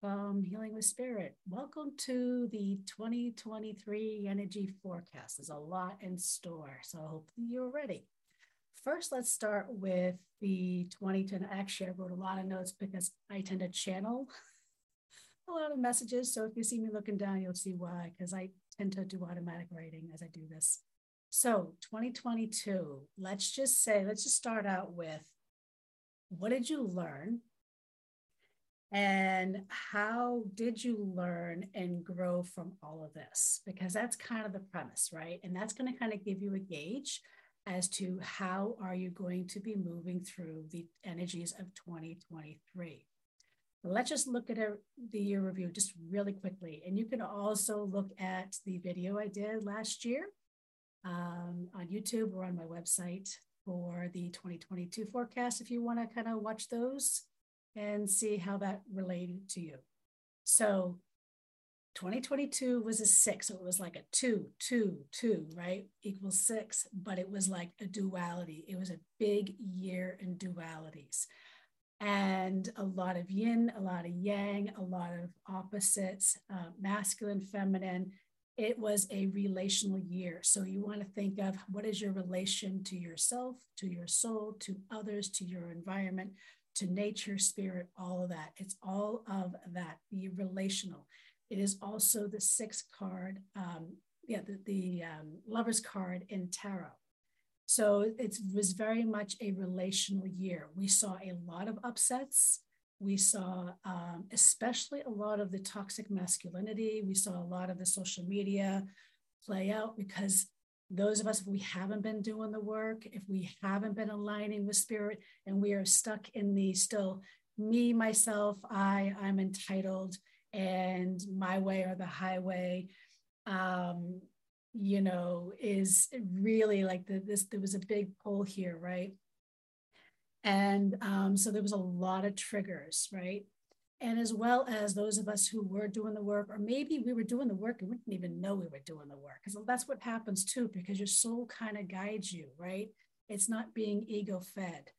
from Healing with Spirit. Welcome to the 2023 energy forecast. There's a lot in store, so hopefully you're ready. First, let's start with the 2010. Actually, I wrote a lot of notes because I tend to channel a lot of messages. So if you see me looking down, you'll see why, because I tend to do automatic writing as I do this. So 2022, let's just say, let's just start out with what did you learn? And how did you learn and grow from all of this? Because that's kind of the premise, right? And that's going to kind of give you a gauge as to how are you going to be moving through the energies of 2023. Let's just look at a, the year review just really quickly. And you can also look at the video I did last year um, on YouTube or on my website for the 2022 forecast if you want to kind of watch those and see how that related to you. So 2022 was a six. So it was like a two, two, two, right? Equals six, but it was like a duality. It was a big year in dualities. And a lot of yin, a lot of yang, a lot of opposites, uh, masculine, feminine. It was a relational year. So you want to think of what is your relation to yourself, to your soul, to others, to your environment, to nature, spirit, all of that. It's all of that, the relational. It is also the sixth card, um, yeah, the, the um, lover's card in tarot. So it was very much a relational year. We saw a lot of upsets. We saw, um, especially a lot of the toxic masculinity. We saw a lot of the social media play out because those of us, if we haven't been doing the work, if we haven't been aligning with spirit, and we are stuck in the still me, myself, I, I'm entitled, and my way or the highway um you know is really like the, this there was a big pull here right? And um so there was a lot of triggers right and as well as those of us who were doing the work or maybe we were doing the work and we didn't even know we were doing the work because that's what happens too because your soul kind of guides you right it's not being ego fed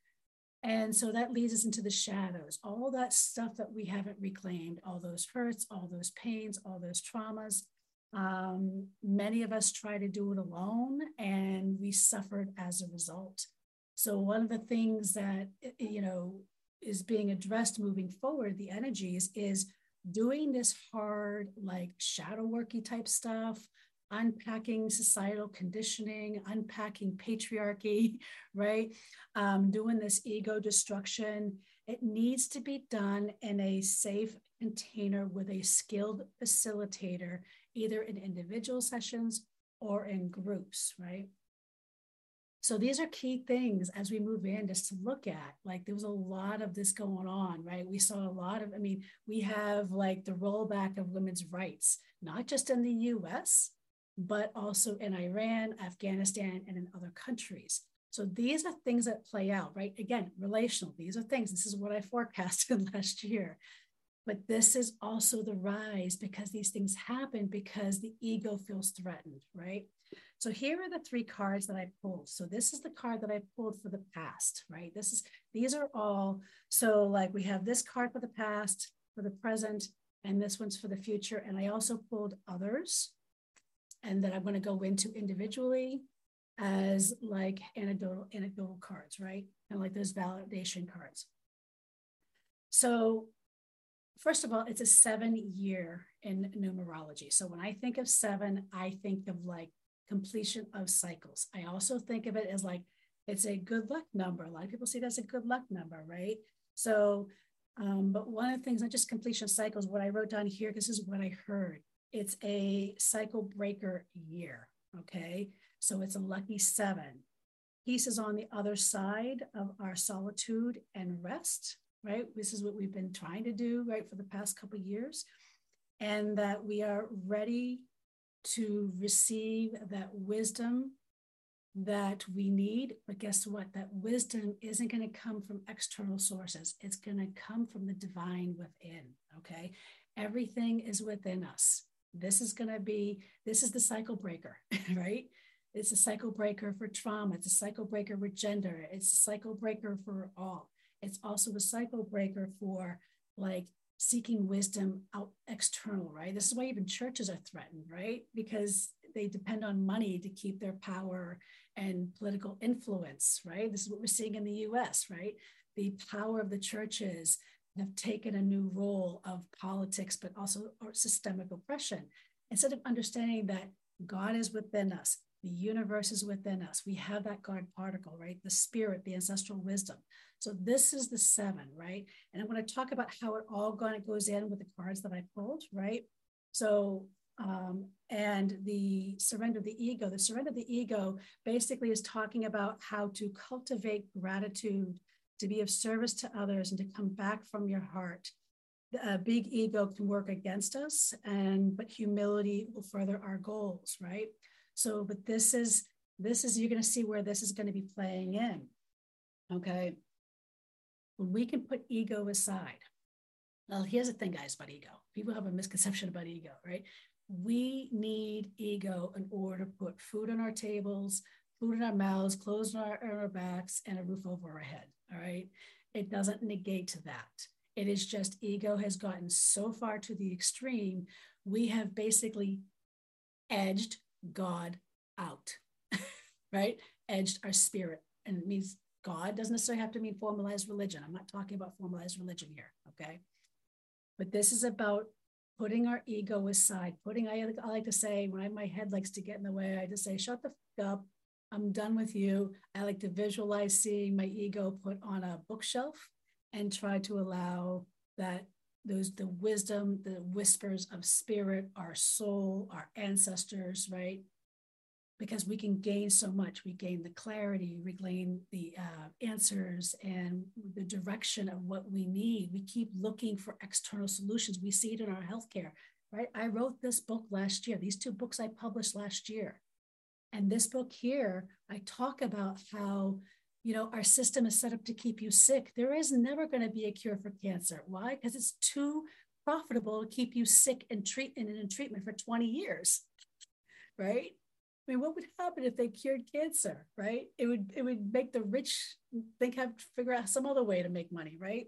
and so that leads us into the shadows, all that stuff that we haven't reclaimed, all those hurts, all those pains, all those traumas. Um, many of us try to do it alone and we suffered as a result. So, one of the things that, you know, is being addressed moving forward, the energies, is doing this hard, like shadow worky type stuff, unpacking societal conditioning, unpacking patriarchy, right? Um, doing this ego destruction. It needs to be done in a safe container with a skilled facilitator, either in individual sessions or in groups, right? So these are key things as we move in just to look at. Like there was a lot of this going on, right? We saw a lot of, I mean, we have like the rollback of women's rights, not just in the US, but also in Iran, Afghanistan, and in other countries. So these are things that play out, right? Again, relational. These are things. This is what I forecasted last year. But this is also the rise because these things happen because the ego feels threatened, right? So here are the three cards that I pulled. So this is the card that I pulled for the past, right? This is these are all so like we have this card for the past, for the present, and this one's for the future. And I also pulled others and that I'm going to go into individually as like anecdotal anecdotal cards, right? And like those validation cards. So first of all, it's a seven year in numerology. So when I think of seven, I think of like completion of cycles. I also think of it as like it's a good luck number. A lot of people see as a good luck number, right? So, um, but one of the things, not just completion cycles, what I wrote down here, this is what I heard it's a cycle breaker year. Okay. So it's a lucky seven. Peace is on the other side of our solitude and rest, right? This is what we've been trying to do, right, for the past couple years. And that we are ready to receive that wisdom that we need. But guess what? That wisdom isn't going to come from external sources, it's going to come from the divine within. Okay. Everything is within us. This is going to be, this is the cycle breaker, right? It's a cycle breaker for trauma. It's a cycle breaker with gender. It's a cycle breaker for all. It's also a cycle breaker for like seeking wisdom out external, right? This is why even churches are threatened, right? Because they depend on money to keep their power and political influence, right? This is what we're seeing in the US, right? The power of the churches have taken a new role of politics, but also systemic oppression. Instead of understanding that God is within us, the universe is within us, we have that God particle, right? The spirit, the ancestral wisdom. So this is the seven, right? And I'm going to talk about how it all going goes in with the cards that I pulled, right? So um, and the surrender of the ego. The surrender of the ego basically is talking about how to cultivate gratitude, to be of service to others, and to come back from your heart. A big ego can work against us, and but humility will further our goals, right? So, but this is this is you're going to see where this is going to be playing in. Okay, when we can put ego aside. Well, here's the thing, guys, about ego. People have a misconception about ego, right? we need ego in order to put food on our tables, food in our mouths, clothes on our, on our backs, and a roof over our head. All right. It doesn't negate that. It is just ego has gotten so far to the extreme. We have basically edged God out, right? Edged our spirit. And it means God doesn't necessarily have to mean formalized religion. I'm not talking about formalized religion here. Okay. But this is about putting our ego aside, putting, I, I like to say, when I, my head likes to get in the way, I just say, shut the up. I'm done with you. I like to visualize seeing my ego put on a bookshelf and try to allow that those the wisdom, the whispers of spirit, our soul, our ancestors, right? because we can gain so much. We gain the clarity, we gain the uh, answers and the direction of what we need. We keep looking for external solutions. We see it in our healthcare, right? I wrote this book last year, these two books I published last year. And this book here, I talk about how you know our system is set up to keep you sick there is never going to be a cure for cancer why because it's too profitable to keep you sick and treat and in treatment for 20 years right I mean, what would happen if they cured cancer, right? It would it would make the rich think have to figure out some other way to make money, right?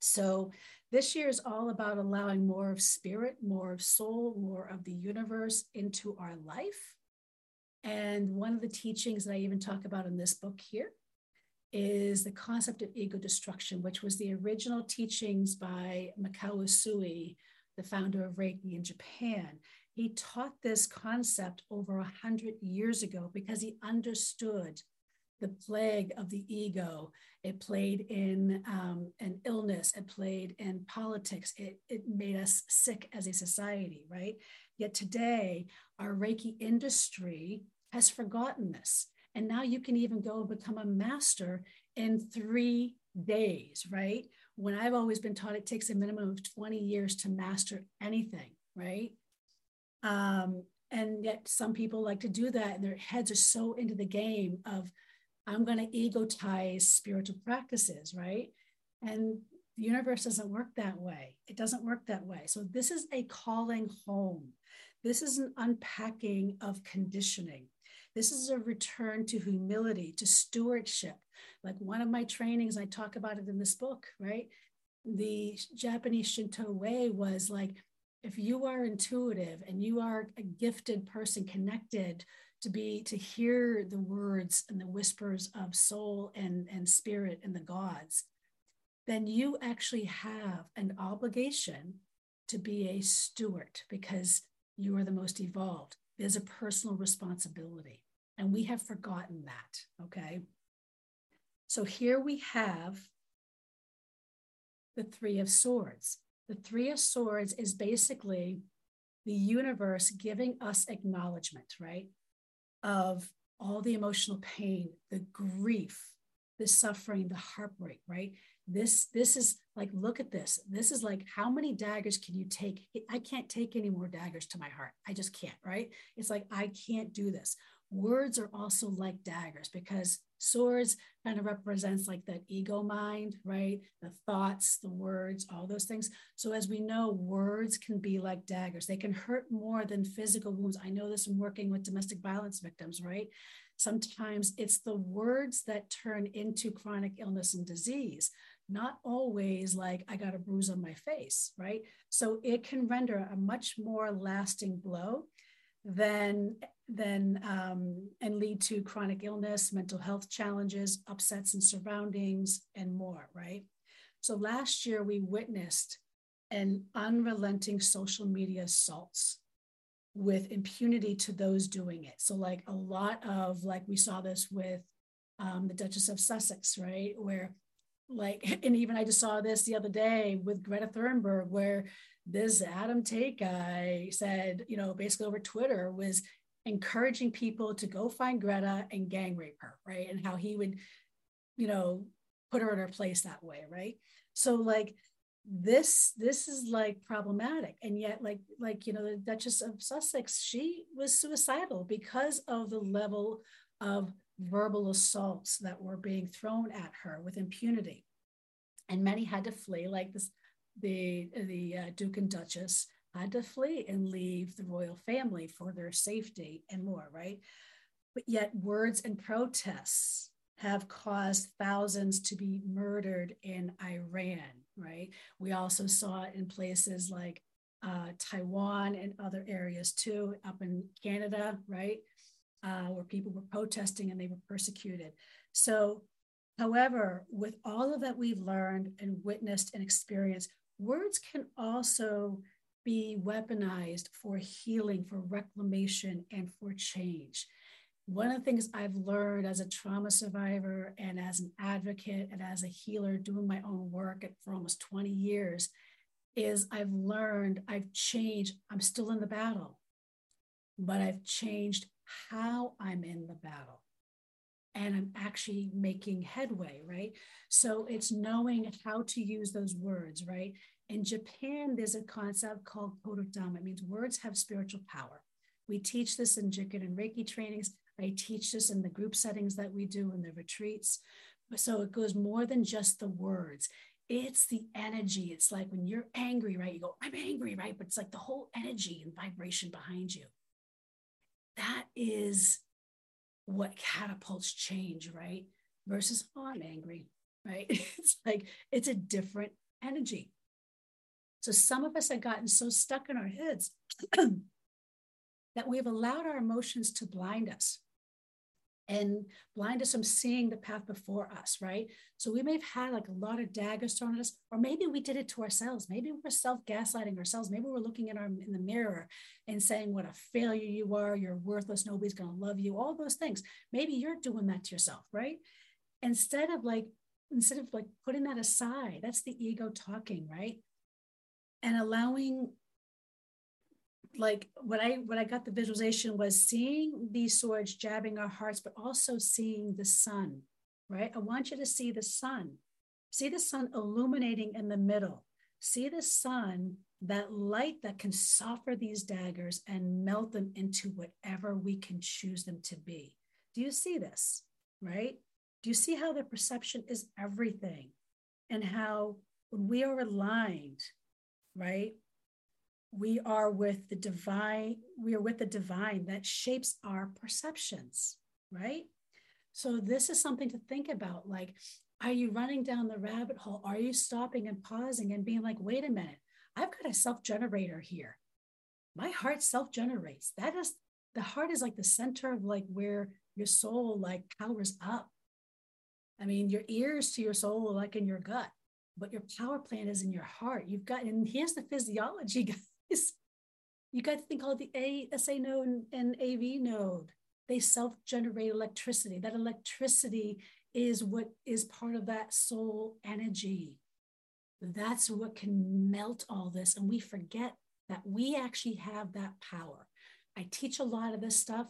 So this year is all about allowing more of spirit, more of soul, more of the universe into our life. And one of the teachings that I even talk about in this book here is the concept of ego destruction, which was the original teachings by Mikao Usui, the founder of Reiki in Japan. He taught this concept over a hundred years ago because he understood the plague of the ego. It played in um, an illness, it played in politics, it, it made us sick as a society, right? Yet today, our Reiki industry has forgotten this. And now you can even go and become a master in three days, right? When I've always been taught it takes a minimum of 20 years to master anything, right? Um, and yet some people like to do that and their heads are so into the game of i'm going to egotize spiritual practices right and the universe doesn't work that way. It doesn't work that way. So this is a calling home. This is an unpacking of conditioning. This is a return to humility to stewardship. Like one of my trainings i talk about it in this book right? The japanese shinto way was like if you are intuitive and you are a gifted person connected to be to hear the words and the whispers of soul and and spirit and the gods then you actually have an obligation to be a steward because you are the most evolved there's a personal responsibility and we have forgotten that okay so here we have the three of swords the Three of Swords is basically the universe giving us acknowledgement, right? Of all the emotional pain, the grief, the suffering, the heartbreak, right? This this is like look at this. This is like how many daggers can you take? I can't take any more daggers to my heart. I just can't, right? It's like I can't do this. Words are also like daggers because swords kind of represents like that ego mind, right? The thoughts, the words, all those things. So as we know, words can be like daggers. They can hurt more than physical wounds. I know this from working with domestic violence victims, right? Sometimes it's the words that turn into chronic illness and disease, not always like I got a bruise on my face, right? So it can render a much more lasting blow than than um, and lead to chronic illness, mental health challenges, upsets in surroundings, and more, right? So last year we witnessed an unrelenting social media assaults with impunity to those doing it. So, like a lot of, like we saw this with um, the Duchess of Sussex, right? Where, like, and even I just saw this the other day with Greta Thunberg, where this Adam Tate guy said, you know, basically over Twitter was encouraging people to go find Greta and gang rape her, right? And how he would, you know, put her in her place that way, right? So, like, this this is like problematic and yet like like you know the duchess of sussex she was suicidal because of the level of verbal assaults that were being thrown at her with impunity and many had to flee like this the the uh, duke and duchess had to flee and leave the royal family for their safety and more right but yet words and protests have caused thousands to be murdered in Iran, right? We also saw it in places like uh, Taiwan and other areas too, up in Canada, right? Uh, where people were protesting and they were persecuted. So, however, with all of that we've learned and witnessed and experienced, words can also be weaponized for healing, for reclamation, and for change one of the things I've learned as a trauma survivor and as an advocate and as a healer doing my own work for almost 20 years is I've learned, I've changed, I'm still in the battle, but I've changed how I'm in the battle. And I'm actually making headway, right? So it's knowing how to use those words, right? In Japan, there's a concept called Kotodama. It means words have spiritual power. We teach this in Jikiden and Reiki trainings. I teach this in the group settings that we do in the retreats. So it goes more than just the words. It's the energy. It's like when you're angry, right? You go, I'm angry, right? But it's like the whole energy and vibration behind you. That is what catapults change, right? Versus, oh, I'm angry, right? It's like it's a different energy. So some of us have gotten so stuck in our heads that we've allowed our emotions to blind us and blind us from seeing the path before us, right? So we may have had like a lot of daggers thrown at us, or maybe we did it to ourselves. Maybe we're self-gaslighting ourselves. Maybe we're looking in our in the mirror and saying what a failure you are, you're worthless, nobody's gonna love you, all those things. Maybe you're doing that to yourself, right? Instead of like, instead of like putting that aside, that's the ego talking, right? And allowing like what I what I got the visualization was seeing these swords jabbing our hearts, but also seeing the sun, right? I want you to see the sun. See the sun illuminating in the middle. See the sun, that light that can soften these daggers and melt them into whatever we can choose them to be. Do you see this? Right? Do you see how the perception is everything? And how when we are aligned, right? We are with the divine we are with the divine that shapes our perceptions right? So this is something to think about like are you running down the rabbit hole? Are you stopping and pausing and being like wait a minute i've got a self generator here. My heart self generates that is the heart is like the center of like where your soul like powers up. I mean your ears to your soul like in your gut but your power plant is in your heart. You've got and here's the physiology is you got to think all the ASA node and, and AV node. They self-generate electricity. That electricity is what is part of that soul energy. That's what can melt all this. And we forget that we actually have that power. I teach a lot of this stuff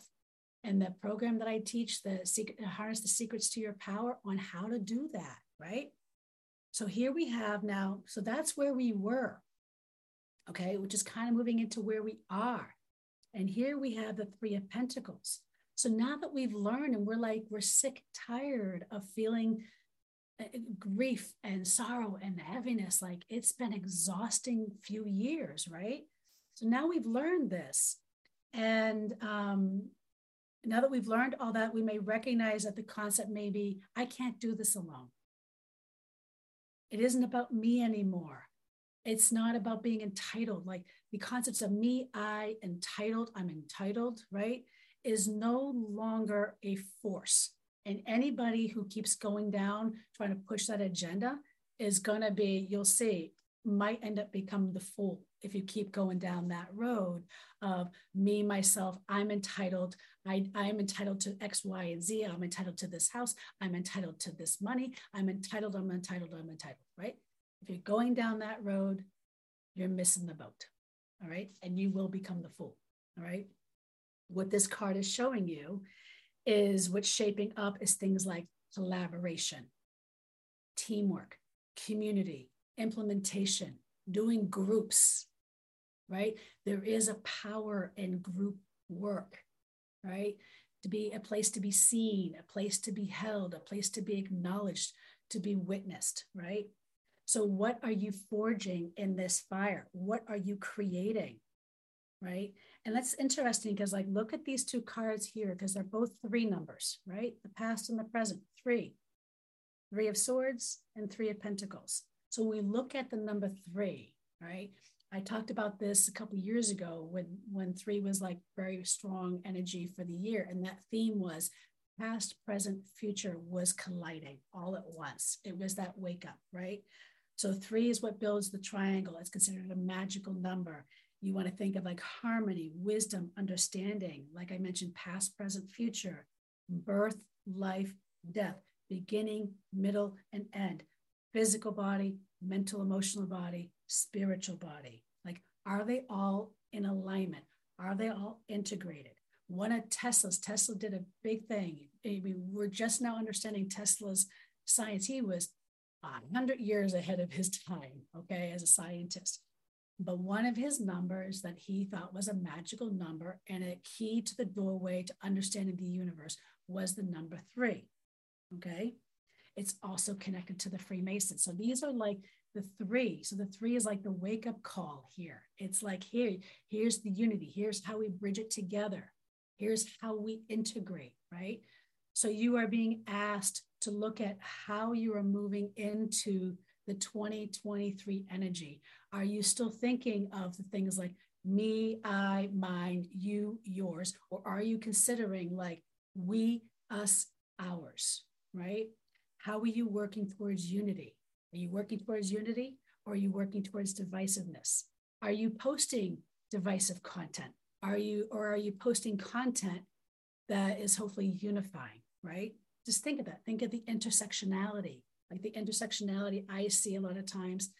and the program that I teach, the secret uh, harness the secrets to your power on how to do that, right? So here we have now, so that's where we were okay, which is kind of moving into where we are. And here we have the Three of Pentacles. So now that we've learned and we're like, we're sick, tired of feeling uh, grief and sorrow and heaviness, like it's been exhausting few years, right? So now we've learned this. And um, Now that we've learned all that, we may recognize that the concept may be I can't do this alone. It isn't about me anymore. It's not about being entitled. Like the concepts of me, I, entitled, I'm entitled, right, is no longer a force. And anybody who keeps going down trying to push that agenda is going to be, you'll see, might end up becoming the fool if you keep going down that road of me, myself, I'm entitled. I, I'm entitled to X, Y, and Z. I'm entitled to this house. I'm entitled to this money. I'm entitled. I'm entitled. I'm entitled, right? If you're going down that road, you're missing the boat. All right. And you will become the fool. All right. What this card is showing you is what's shaping up is things like collaboration, teamwork, community, implementation, doing groups, right? There is a power in group work, right? To be a place to be seen, a place to be held, a place to be acknowledged, to be witnessed, right? So, what are you forging in this fire? What are you creating? Right. And that's interesting because, like, look at these two cards here because they're both three numbers, right? The past and the present, three, three of swords and three of pentacles. So we look at the number three, right? I talked about this a couple years ago when when three was like very strong energy for the year, and that theme was past, present, future was colliding all at once. It was that wake up, right? So three is what builds the triangle. It's considered a magical number. You want to think of like harmony, wisdom, understanding. Like I mentioned, past, present, future, birth, life, death, beginning, middle, and end physical body, mental, emotional body, spiritual body. Like, are they all in alignment? Are they all integrated? One of Tesla's, Tesla did a big thing. I mean, we're just now understanding Tesla's science. He was 100 years ahead of his time, okay, as a scientist. But one of his numbers that he thought was a magical number and a key to the doorway to understanding the universe was the number three, okay? it's also connected to the Freemasons. So these are like the three. So the three is like the wake up call here. It's like here, here's the unity. Here's how we bridge it together. Here's how we integrate, right? So you are being asked to look at how you are moving into the 2023 energy. Are you still thinking of the things like me, I, mine, you, yours? Or are you considering like we, us, ours, right? How are you working towards unity? Are you working towards unity or are you working towards divisiveness? Are you posting divisive content? Are you or are you posting content that is hopefully unifying, right? Just think of that. Think of the intersectionality. Like the intersectionality I see a lot of times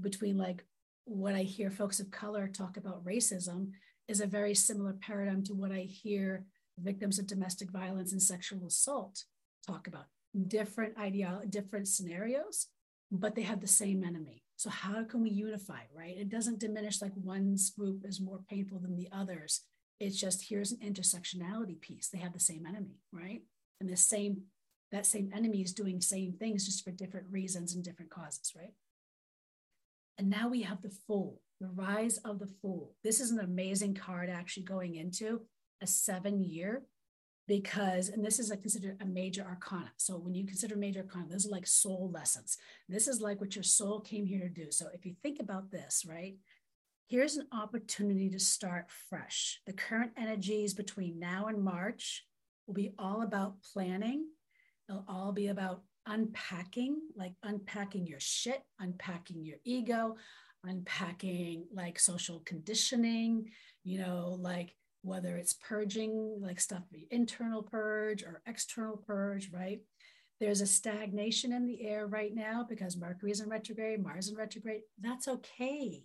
between like what I hear folks of color talk about racism is a very similar paradigm to what I hear victims of domestic violence and sexual assault talk about different ideology, different scenarios, but they have the same enemy. So how can we unify, right? It doesn't diminish like one's group is more painful than the others. It's just here's an intersectionality piece. They have the same enemy, right? And the same that same enemy is doing same things just for different reasons and different causes, right? And now we have the fool, the rise of the fool. This is an amazing card actually going into a seven year because and this is a, considered a major arcana. So when you consider major arcana those are like soul lessons. This is like what your soul came here to do. So if you think about this right? Here's an opportunity to start fresh. The current energies between now and march will be all about planning it'll all be about unpacking like unpacking your shit unpacking your ego unpacking like social conditioning you know like whether it's purging, like stuff, internal purge or external purge, right? There's a stagnation in the air right now because Mercury is in retrograde, Mars in retrograde. That's okay.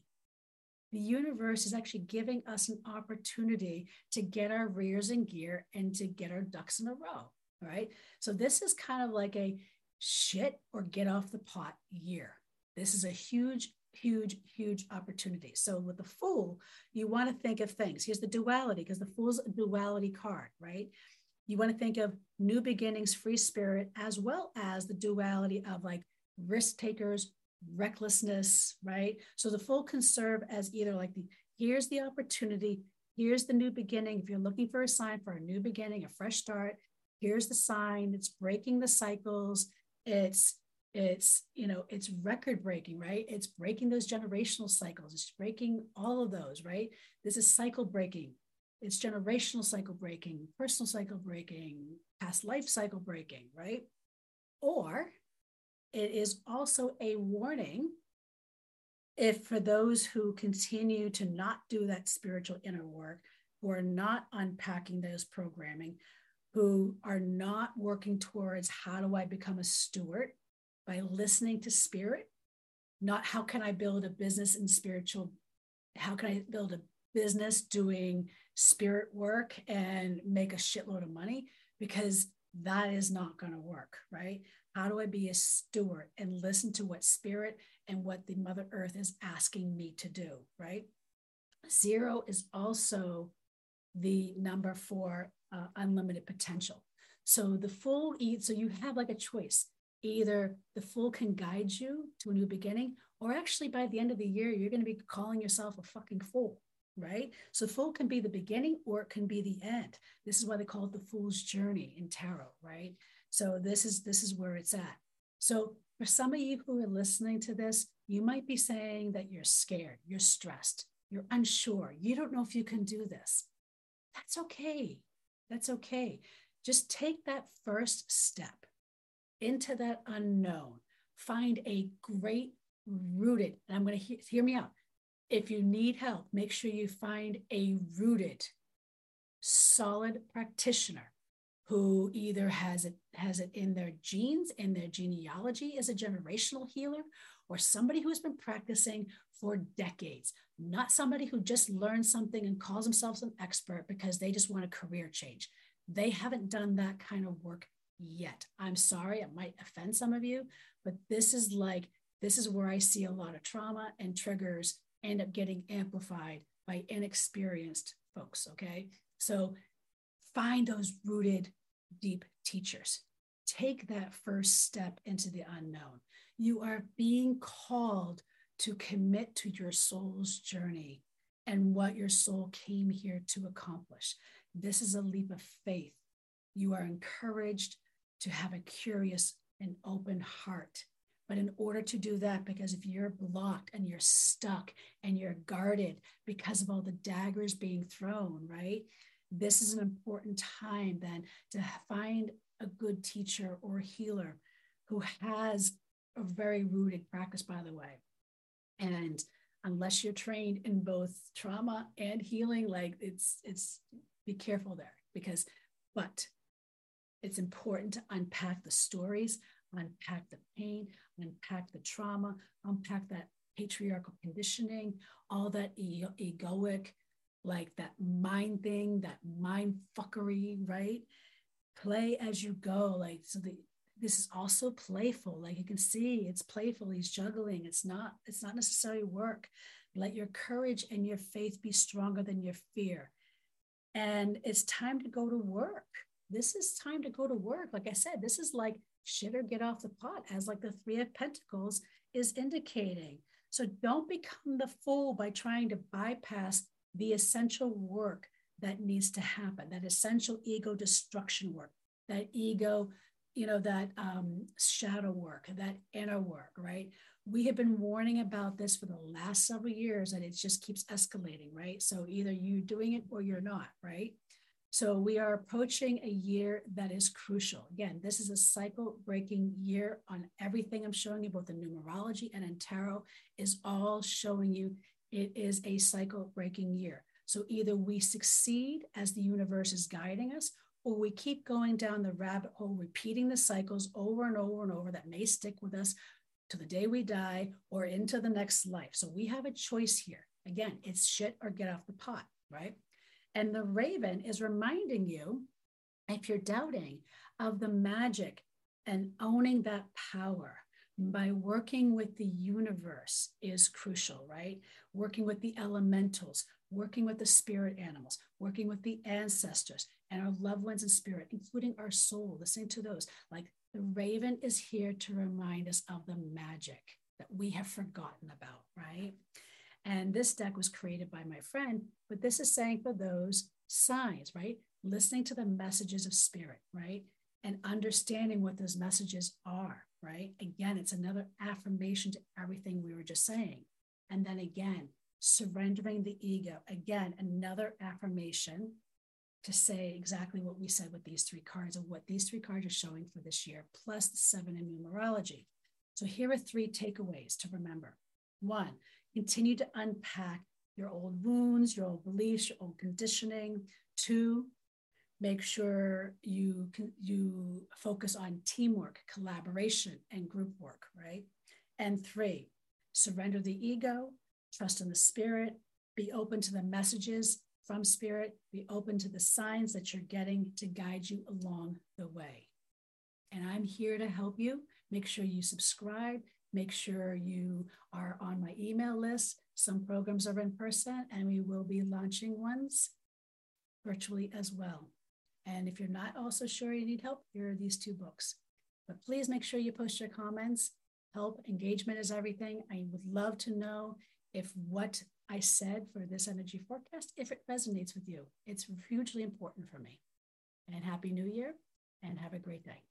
The universe is actually giving us an opportunity to get our rears in gear and to get our ducks in a row. Right. So this is kind of like a shit or get off the pot year. This is a huge huge, huge opportunity. So with the fool, you want to think of things. Here's the duality, because the fool's a duality card, right? You want to think of new beginnings, free spirit, as well as the duality of like risk takers, recklessness, right? So the full can serve as either like the here's the opportunity, here's the new beginning. If you're looking for a sign for a new beginning, a fresh start, here's the sign. It's breaking the cycles. It's it's you know it's record breaking right it's breaking those generational cycles it's breaking all of those right this is cycle breaking it's generational cycle breaking personal cycle breaking past life cycle breaking right or it is also a warning if for those who continue to not do that spiritual inner work who are not unpacking those programming who are not working towards how do i become a steward by listening to spirit, not how can I build a business in spiritual, how can I build a business doing spirit work and make a shitload of money? Because that is not going to work, right? How do I be a steward and listen to what spirit and what the Mother Earth is asking me to do, right? Zero is also the number for uh, unlimited potential. So the full so you have like a choice either the fool can guide you to a new beginning, or actually by the end of the year, you're going to be calling yourself a fucking fool, right? So fool can be the beginning or it can be the end. This is why they call it the fool's journey in tarot, right? So this is this is where it's at. So for some of you who are listening to this, you might be saying that you're scared, you're stressed, you're unsure, you don't know if you can do this. That's okay. That's okay. Just take that first step into that unknown. Find a great rooted, and I'm going to he- hear me out. If you need help, make sure you find a rooted, solid practitioner who either has it has it in their genes, in their genealogy as a generational healer, or somebody who has been practicing for decades, not somebody who just learned something and calls themselves an expert because they just want a career change. They haven't done that kind of work yet. I'm sorry, it might offend some of you, but this is like, this is where I see a lot of trauma and triggers end up getting amplified by inexperienced folks. Okay. So find those rooted, deep teachers. Take that first step into the unknown. You are being called to commit to your soul's journey and what your soul came here to accomplish. This is a leap of faith. You are encouraged to have a curious and open heart. But in order to do that, because if you're blocked and you're stuck and you're guarded because of all the daggers being thrown, right? This is an important time then to find a good teacher or healer who has a very rooted practice, by the way. And unless you're trained in both trauma and healing, like it's, it's, be careful there because, but it's important to unpack the stories, unpack the pain, unpack the trauma, unpack that patriarchal conditioning, all that egoic, like that mind thing, that mind fuckery, right? Play as you go. Like, so the, this is also playful. Like you can see, it's playful. He's juggling. It's not, it's not necessarily work. Let your courage and your faith be stronger than your fear. And it's time to go to work this is time to go to work. Like I said, this is like shit or get off the pot, as like the Three of Pentacles is indicating. So don't become the fool by trying to bypass the essential work that needs to happen, that essential ego destruction work, that ego, you know, that um, shadow work, that inner work, right? We have been warning about this for the last several years and it just keeps escalating, right? So either you're doing it or you're not, right? So we are approaching a year that is crucial. Again, this is a cycle breaking year on everything I'm showing you, both the numerology and in tarot is all showing you it is a cycle breaking year. So either we succeed as the universe is guiding us, or we keep going down the rabbit hole, repeating the cycles over and over and over that may stick with us to the day we die or into the next life. So we have a choice here. Again, it's shit or get off the pot, right? And the raven is reminding you, if you're doubting, of the magic and owning that power by working with the universe is crucial, right? Working with the elementals, working with the spirit animals, working with the ancestors and our loved ones in spirit, including our soul, listening to those. Like the raven is here to remind us of the magic that we have forgotten about, right? And this deck was created by my friend, but this is saying for those signs, right? Listening to the messages of spirit, right? And understanding what those messages are, right? Again, it's another affirmation to everything we were just saying. And then again, surrendering the ego. Again, another affirmation to say exactly what we said with these three cards and what these three cards are showing for this year, plus the seven in numerology. So here are three takeaways to remember. One, continue to unpack your old wounds, your old beliefs, your old conditioning. Two, make sure you you focus on teamwork, collaboration, and group work, right? And three, surrender the ego, trust in the spirit, be open to the messages from spirit, be open to the signs that you're getting to guide you along the way. And I'm here to help you. Make sure you subscribe, Make sure you are on my email list. Some programs are in person, and we will be launching ones virtually as well. And if you're not also sure you need help, here are these two books. But please make sure you post your comments. Help, engagement is everything. I would love to know if what I said for this energy forecast, if it resonates with you. It's hugely important for me. And Happy New Year and have a great day.